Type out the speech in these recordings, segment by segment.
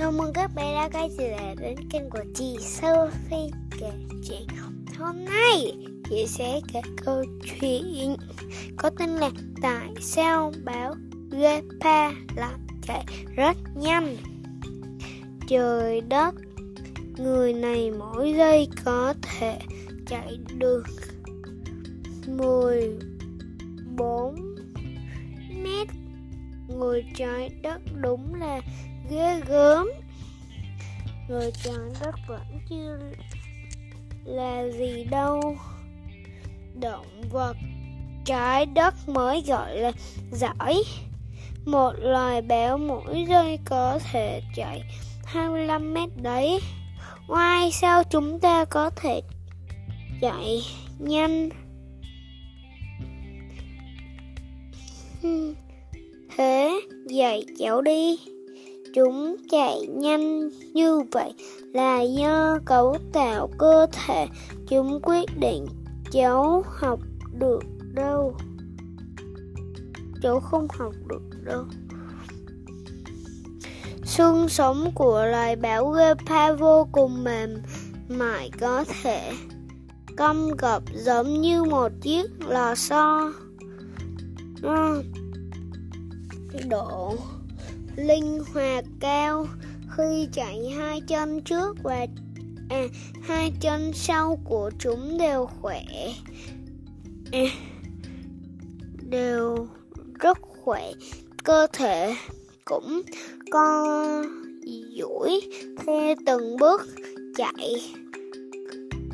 Chào mừng các bé đã quay trở lại đến kênh của chị Sophie kể chuyện Hôm nay. Chị sẽ kể câu chuyện có tên là Tại sao báo Gepa lại chạy rất nhanh? Trời đất, Người này mỗi giây có thể chạy được 14 mét. Người trái đất đúng là ghê gớm. Người chàng đất vẫn chưa là gì đâu. Động vật trái đất mới gọi là giỏi. Một loài béo mũi rơi có thể chạy 25 mét đấy. Ngoài sao chúng ta có thể chạy nhanh? Thế, dạy cháu đi. Chúng chạy nhanh như vậy là do cấu tạo cơ thể. Chúng quyết định cháu học được đâu. Cháu không học được đâu. Xương sống của loài báo gepa vô cùng mềm mại có thể cong gập giống như một chiếc lò xo. Độ linh hoạt cao khi chạy hai chân trước và à, hai chân sau của chúng đều khỏe à, đều rất khỏe. Cơ thể cũng co duỗi theo từng bước chạy.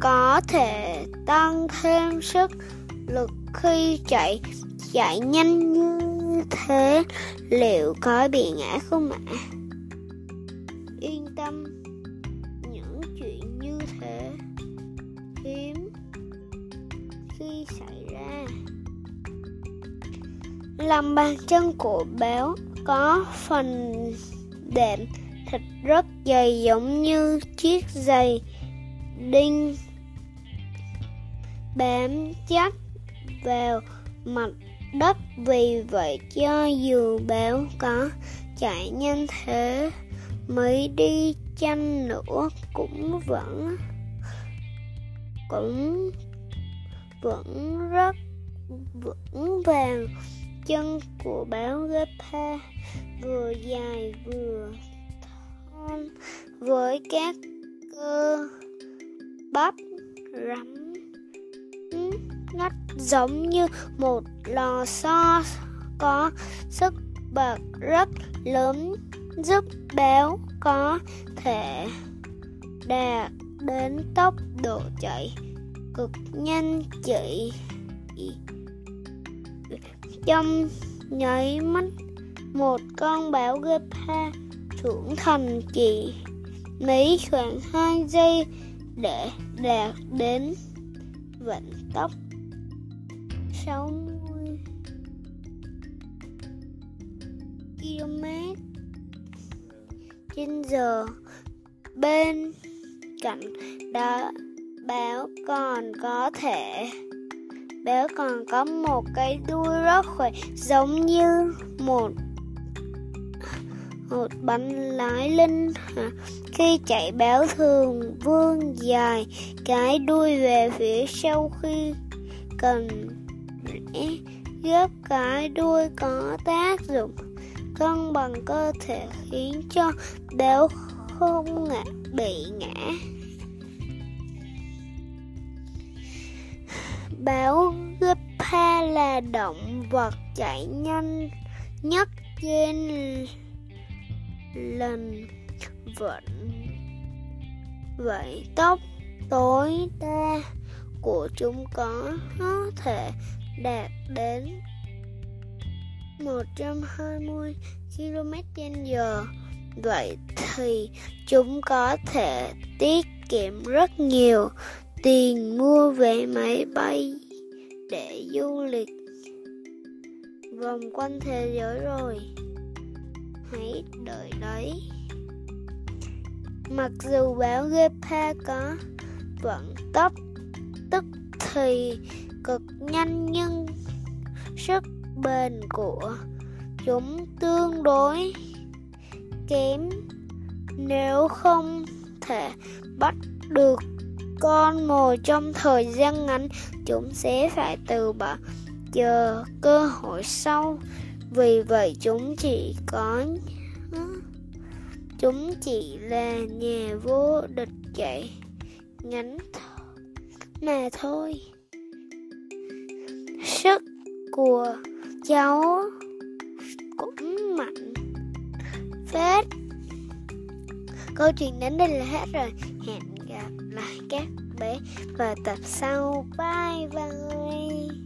Có thể tăng thêm sức lực khi chạy chạy nhanh như thế, liệu có bị ngã không ạ? Yên tâm, những chuyện như thế hiếm khi xảy ra. Lòng bàn chân của béo có phần đệm thịt rất dày giống như chiếc giày đinh. Bám chắc vào mặt đất vì vậy cho dù béo có chạy nhanh thế, mới đi chăng nữa cũng vẫn cũng vẫn rất, vững vàng. Chân của báo Gepa vừa dài vừa thon, với các cơ bắp rắn ngắt giống như một lò xo có sức bật rất lớn giúp béo có thể đạt đến tốc độ chạy cực nhanh chỉ trong nháy mắt. Một con báo gepa trưởng thành chỉ mấy khoảng hai giây để đạt đến vận tốc. 60 km trên giờ. Bên cạnh đó báo còn có thể, béo còn có một cái đuôi rất khỏe, giống như một một bánh lái linh khi chạy, béo thường vươn dài cái đuôi về phía sau khi cần rẽ gấp cái đuôi có tác dụng cân bằng cơ thể, khiến cho béo không ngã, bị ngã. Báo Gepa là động vật chạy nhanh nhất trên lần vận. Vậy tốc tối đa của chúng có thể đạt đến 120 km h Vậy thì chúng có thể tiết kiệm rất nhiều tiền mua vé máy bay để du lịch. Vòng quanh thế giới rồi. Hãy đợi đấy. Mặc dù báo Gepa có vận tốc, tức thì cực nhanh nhưng sức bền của chúng tương đối kém. Nếu không thể bắt được con mồi trong thời gian ngắn, chúng sẽ phải từ bỏ. Chờ cơ hội sau. Vì vậy, chúng chỉ có chúng chỉ là nhà vô địch chạy ngắn mà thôi của cháu cũng mạnh. Phết. Câu chuyện đến đây là hết rồi. Hẹn gặp lại các bé vào tập sau. Bye bye.